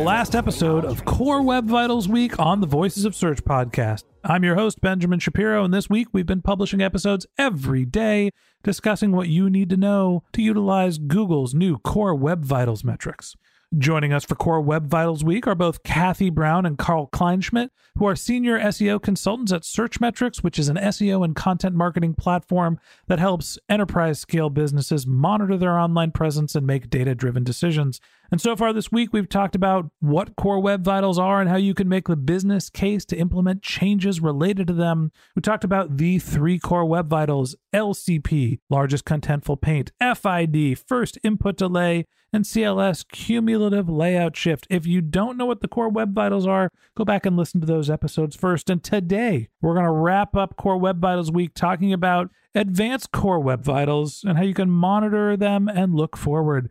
last episode of Core Web Vitals Week on the Voices of Search podcast. I'm your host, Benjamin Shapiro, and this week we've been publishing episodes every day discussing what you need to know to utilize Google's new Core Web Vitals metrics. Joining us for Core Web Vitals Week are both Kathy Brown and Carl Kleinschmidt, who are senior SEO consultants at Searchmetrics, which is an SEO and content marketing platform that helps enterprise scale businesses monitor their online presence and make data driven decisions. And so far this week, we've talked about what Core Web Vitals are and how you can make the business case to implement changes related to them. We talked about the three Core Web Vitals LCP, largest contentful paint, FID, first input delay, and CLS, cumulative layout shift. If you don't know what the Core Web Vitals are, go back and listen to those episodes first. And today, we're going to wrap up Core Web Vitals Week talking about advanced Core Web Vitals and how you can monitor them and look forward.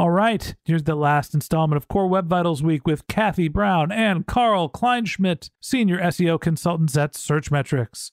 All right, here's the last installment of Core Web Vitals Week with Kathy Brown and Carl Kleinschmidt, senior SEO consultants at Searchmetrics.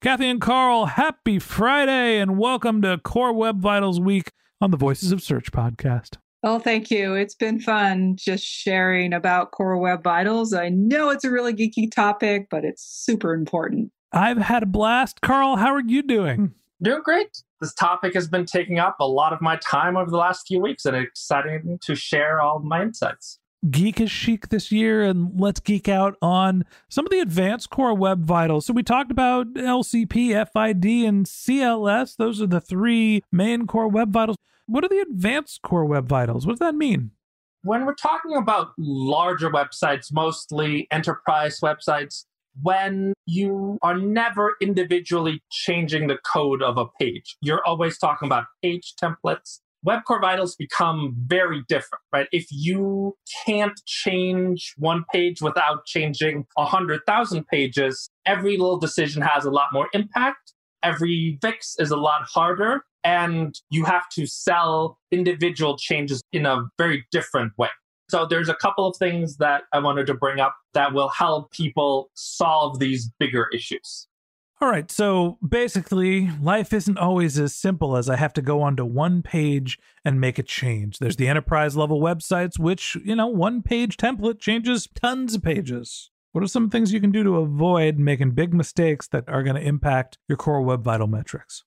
Kathy and Carl, happy Friday and welcome to Core Web Vitals Week on the Voices of Search podcast. Oh, thank you. It's been fun just sharing about Core Web Vitals. I know it's a really geeky topic, but it's super important. I've had a blast. Carl, how are you doing? Doing great. This topic has been taking up a lot of my time over the last few weeks, and it's exciting to share all of my insights. Geek is chic this year, and let's geek out on some of the advanced core web vitals. So, we talked about LCP, FID, and CLS. Those are the three main core web vitals. What are the advanced core web vitals? What does that mean? When we're talking about larger websites, mostly enterprise websites, when you are never individually changing the code of a page, you're always talking about page templates. Web Core Vitals become very different, right? If you can't change one page without changing 100,000 pages, every little decision has a lot more impact. Every fix is a lot harder, and you have to sell individual changes in a very different way. So there's a couple of things that I wanted to bring up that will help people solve these bigger issues. All right, so basically, life isn't always as simple as I have to go onto one page and make a change. There's the enterprise level websites, which, you know, one page template changes tons of pages. What are some things you can do to avoid making big mistakes that are going to impact your core web vital metrics?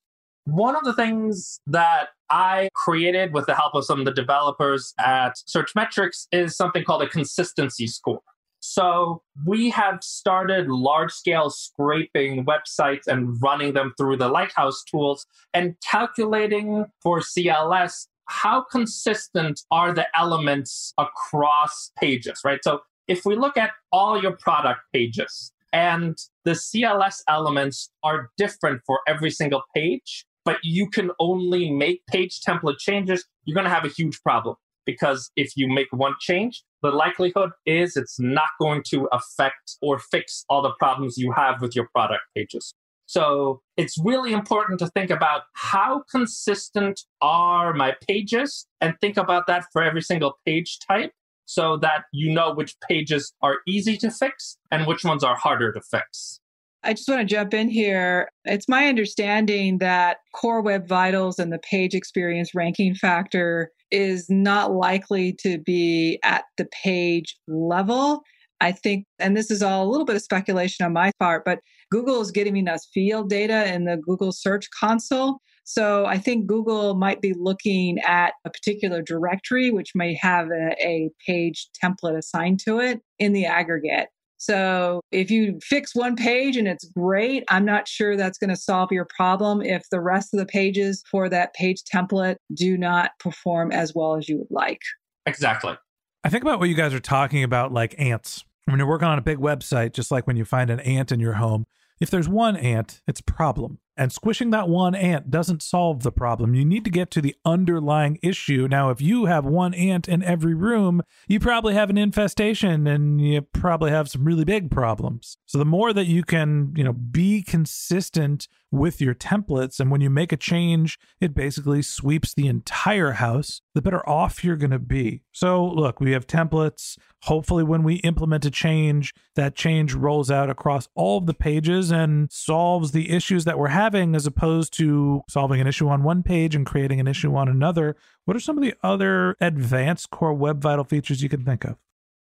One of the things that I created with the help of some of the developers at Search Metrics is something called a consistency score. So we have started large scale scraping websites and running them through the Lighthouse tools and calculating for CLS how consistent are the elements across pages, right? So if we look at all your product pages and the CLS elements are different for every single page, but you can only make page template changes, you're going to have a huge problem because if you make one change, the likelihood is it's not going to affect or fix all the problems you have with your product pages. So it's really important to think about how consistent are my pages and think about that for every single page type so that you know which pages are easy to fix and which ones are harder to fix. I just want to jump in here. It's my understanding that Core Web Vitals and the page experience ranking factor is not likely to be at the page level. I think, and this is all a little bit of speculation on my part, but Google is giving us field data in the Google Search Console. So I think Google might be looking at a particular directory, which may have a, a page template assigned to it in the aggregate. So if you fix one page and it's great, I'm not sure that's going to solve your problem if the rest of the pages for that page template do not perform as well as you would like. Exactly. I think about what you guys are talking about like ants. When you're working on a big website, just like when you find an ant in your home, if there's one ant, it's a problem. And squishing that one ant doesn't solve the problem. You need to get to the underlying issue. Now, if you have one ant in every room, you probably have an infestation and you probably have some really big problems. So the more that you can, you know, be consistent with your templates and when you make a change, it basically sweeps the entire house, the better off you're going to be. So, look, we have templates. Hopefully, when we implement a change, that change rolls out across all of the pages and solves the issues that we're having as opposed to solving an issue on one page and creating an issue on another. What are some of the other advanced core web vital features you can think of?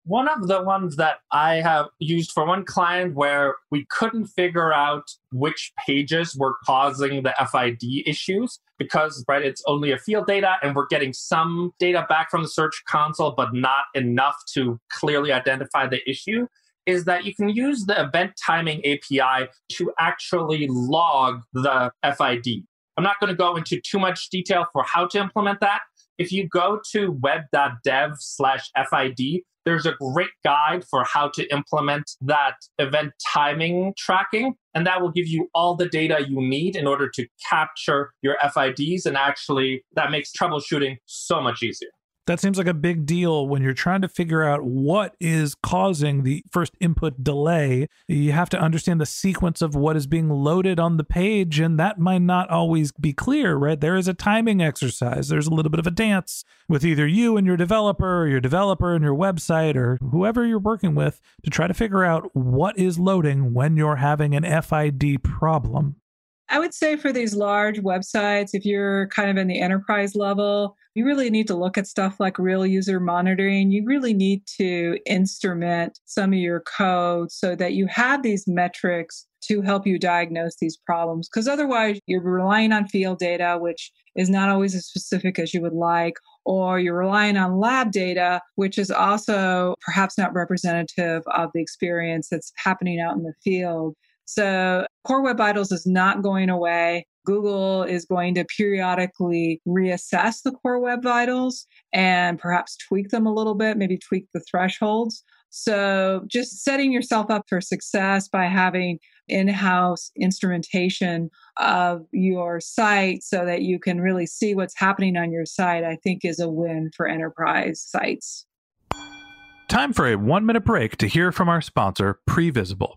One of the ones that I have used for one client where we couldn't figure out which pages were causing the FID issues because, right, it's only a field data and we're getting some data back from the search console, but not enough to clearly identify the issue is that you can use the event timing API to actually log the FID. I'm not going to go into too much detail for how to implement that. If you go to web.dev slash FID, there's a great guide for how to implement that event timing tracking. And that will give you all the data you need in order to capture your FIDs. And actually, that makes troubleshooting so much easier. That seems like a big deal when you're trying to figure out what is causing the first input delay. You have to understand the sequence of what is being loaded on the page, and that might not always be clear, right? There is a timing exercise, there's a little bit of a dance with either you and your developer, or your developer and your website, or whoever you're working with to try to figure out what is loading when you're having an FID problem. I would say for these large websites, if you're kind of in the enterprise level, you really need to look at stuff like real user monitoring. You really need to instrument some of your code so that you have these metrics to help you diagnose these problems. Because otherwise, you're relying on field data, which is not always as specific as you would like, or you're relying on lab data, which is also perhaps not representative of the experience that's happening out in the field. So Core Web Vitals is not going away. Google is going to periodically reassess the Core Web Vitals and perhaps tweak them a little bit, maybe tweak the thresholds. So just setting yourself up for success by having in-house instrumentation of your site so that you can really see what's happening on your site, I think is a win for enterprise sites. Time for a one minute break to hear from our sponsor, Previsible.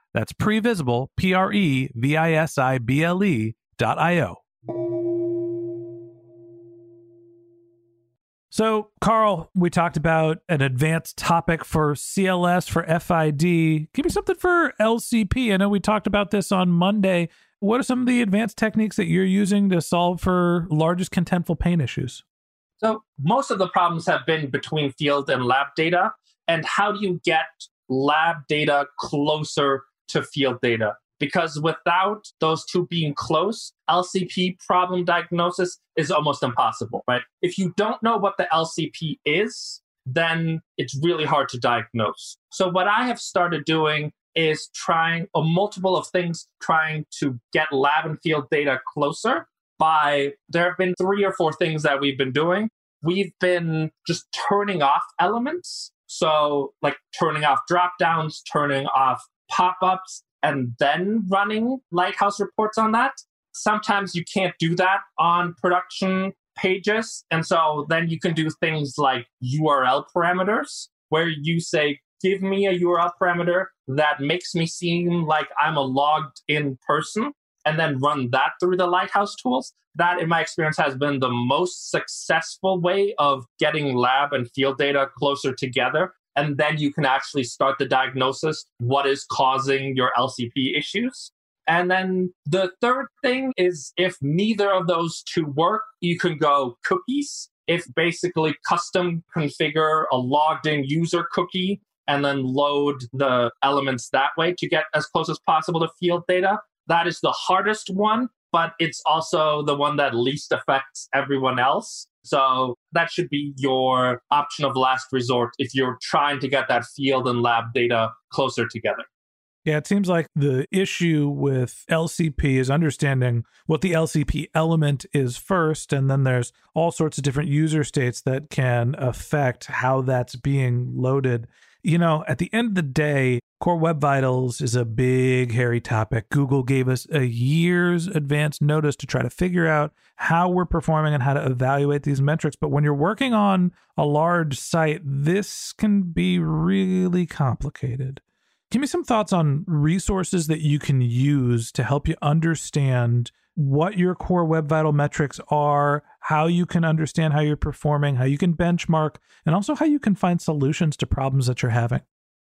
That's previsible, P R E V I S I B L E dot I O. So, Carl, we talked about an advanced topic for CLS for FID. Give me something for LCP. I know we talked about this on Monday. What are some of the advanced techniques that you're using to solve for largest contentful paint issues? So, most of the problems have been between field and lab data. And how do you get lab data closer to field data? Because without those two being close, LCP problem diagnosis is almost impossible, right? If you don't know what the LCP is, then it's really hard to diagnose. So, what I have started doing is trying a multiple of things, trying to get lab and field data closer by there have been three or four things that we've been doing. We've been just turning off elements. So, like turning off drop downs, turning off pop ups, and then running Lighthouse reports on that. Sometimes you can't do that on production pages. And so then you can do things like URL parameters, where you say, give me a URL parameter that makes me seem like I'm a logged in person, and then run that through the Lighthouse tools. That, in my experience, has been the most successful way of getting lab and field data closer together and then you can actually start the diagnosis what is causing your LCP issues. And then the third thing is if neither of those two work, you can go cookies. If basically custom configure a logged in user cookie and then load the elements that way to get as close as possible to field data. That is the hardest one, but it's also the one that least affects everyone else. So that should be your option of last resort if you're trying to get that field and lab data closer together. Yeah, it seems like the issue with LCP is understanding what the LCP element is first, and then there's all sorts of different user states that can affect how that's being loaded. You know, at the end of the day, Core Web Vitals is a big, hairy topic. Google gave us a year's advance notice to try to figure out how we're performing and how to evaluate these metrics. But when you're working on a large site, this can be really complicated. Give me some thoughts on resources that you can use to help you understand what your core web vital metrics are, how you can understand how you're performing, how you can benchmark, and also how you can find solutions to problems that you're having.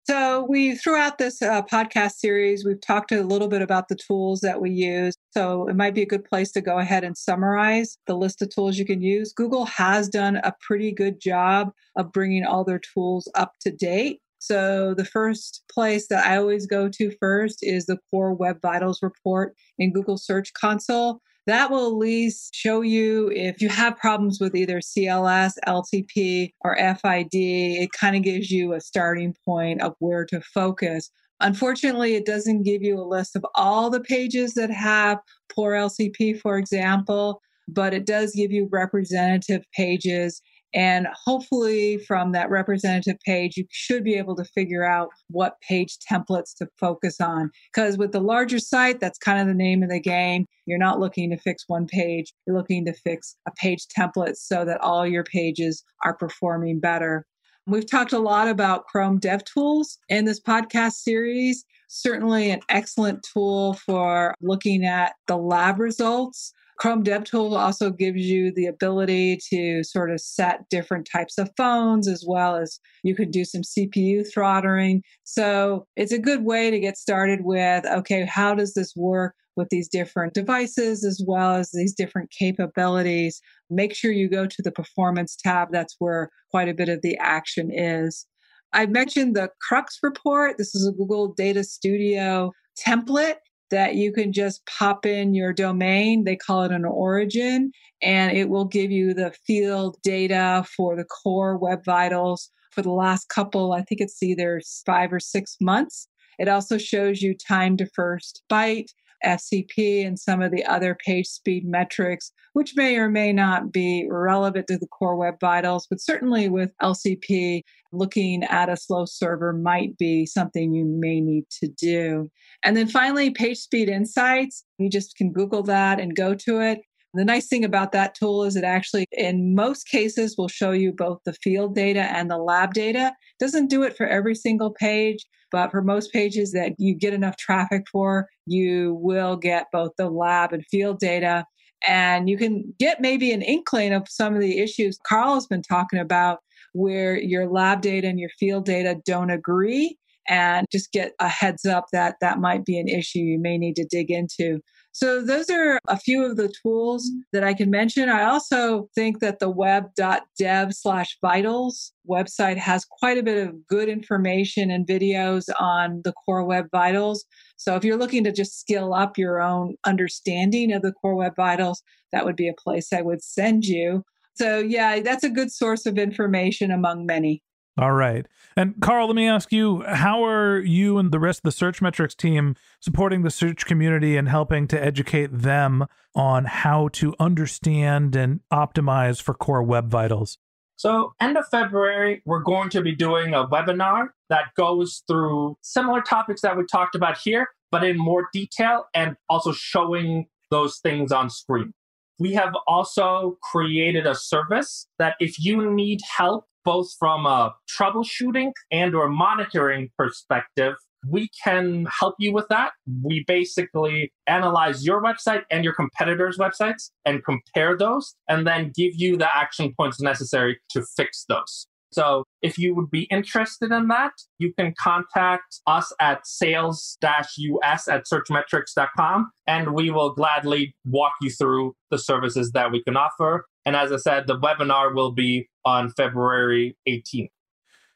So, we throughout this uh, podcast series, we've talked a little bit about the tools that we use. So, it might be a good place to go ahead and summarize the list of tools you can use. Google has done a pretty good job of bringing all their tools up to date. So, the first place that I always go to first is the Core Web Vitals report in Google Search Console. That will at least show you if you have problems with either CLS, LCP, or FID. It kind of gives you a starting point of where to focus. Unfortunately, it doesn't give you a list of all the pages that have poor LCP, for example, but it does give you representative pages and hopefully, from that representative page, you should be able to figure out what page templates to focus on. Because with the larger site, that's kind of the name of the game. You're not looking to fix one page, you're looking to fix a page template so that all your pages are performing better. We've talked a lot about Chrome DevTools in this podcast series. Certainly, an excellent tool for looking at the lab results Chrome DevTools also gives you the ability to sort of set different types of phones as well as you could do some CPU throttling. So it's a good way to get started with okay, how does this work with these different devices as well as these different capabilities? Make sure you go to the performance tab. That's where quite a bit of the action is. I mentioned the Crux report. This is a Google Data Studio template that you can just pop in your domain. They call it an origin, and it will give you the field data for the core Web Vitals for the last couple, I think it's either five or six months. It also shows you time to first byte, FCP, and some of the other page speed metrics, which may or may not be relevant to the core web vitals, but certainly with LCP, looking at a slow server might be something you may need to do. And then finally, page speed insights. You just can Google that and go to it. The nice thing about that tool is it actually, in most cases, will show you both the field data and the lab data. It doesn't do it for every single page, but for most pages that you get enough traffic for, you will get both the lab and field data. And you can get maybe an inkling of some of the issues Carl has been talking about, where your lab data and your field data don't agree and just get a heads up that that might be an issue you may need to dig into. So those are a few of the tools that I can mention. I also think that the web.dev slash vitals website has quite a bit of good information and videos on the core web vitals. So if you're looking to just skill up your own understanding of the core web vitals, that would be a place I would send you. So yeah, that's a good source of information among many. All right. And Carl, let me ask you, how are you and the rest of the Search Metrics team supporting the search community and helping to educate them on how to understand and optimize for core web vitals? So, end of February, we're going to be doing a webinar that goes through similar topics that we talked about here, but in more detail and also showing those things on screen. We have also created a service that if you need help both from a troubleshooting and or monitoring perspective we can help you with that. We basically analyze your website and your competitors' websites and compare those and then give you the action points necessary to fix those. So if you would be interested in that, you can contact us at sales us at searchmetrics.com and we will gladly walk you through the services that we can offer. And as I said, the webinar will be on February 18th.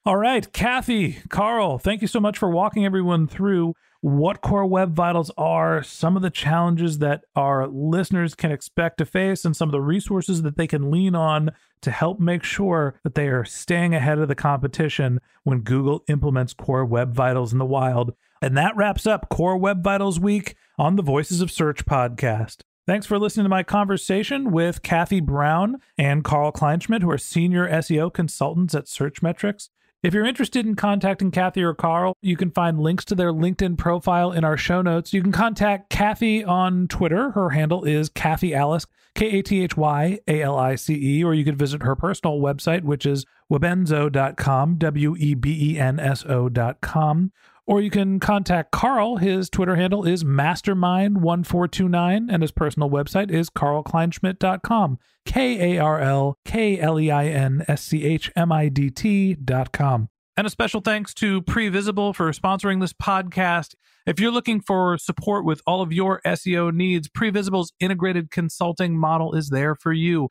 All right, Kathy, Carl, thank you so much for walking everyone through what Core Web Vitals are, some of the challenges that our listeners can expect to face, and some of the resources that they can lean on to help make sure that they are staying ahead of the competition when Google implements Core Web Vitals in the wild. And that wraps up Core Web Vitals Week on the Voices of Search podcast. Thanks for listening to my conversation with Kathy Brown and Carl Kleinschmidt, who are senior SEO consultants at Searchmetrics. If you're interested in contacting Kathy or Carl, you can find links to their LinkedIn profile in our show notes. You can contact Kathy on Twitter. Her handle is Kathy Alice, K A T H Y A L I C E, or you could visit her personal website, which is webenso.com, W E B E N S O.com. Or you can contact Carl. His Twitter handle is mastermind1429, and his personal website is carlkleinschmidt.com. K A R L K L E I N S C H M I D T.com. And a special thanks to Previsible for sponsoring this podcast. If you're looking for support with all of your SEO needs, Previsible's integrated consulting model is there for you.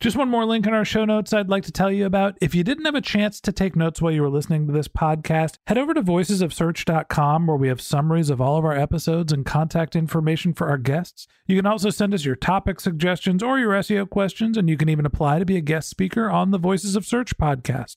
Just one more link in our show notes I'd like to tell you about. If you didn't have a chance to take notes while you were listening to this podcast, head over to voicesofsearch.com where we have summaries of all of our episodes and contact information for our guests. You can also send us your topic suggestions or your SEO questions, and you can even apply to be a guest speaker on the Voices of Search podcast.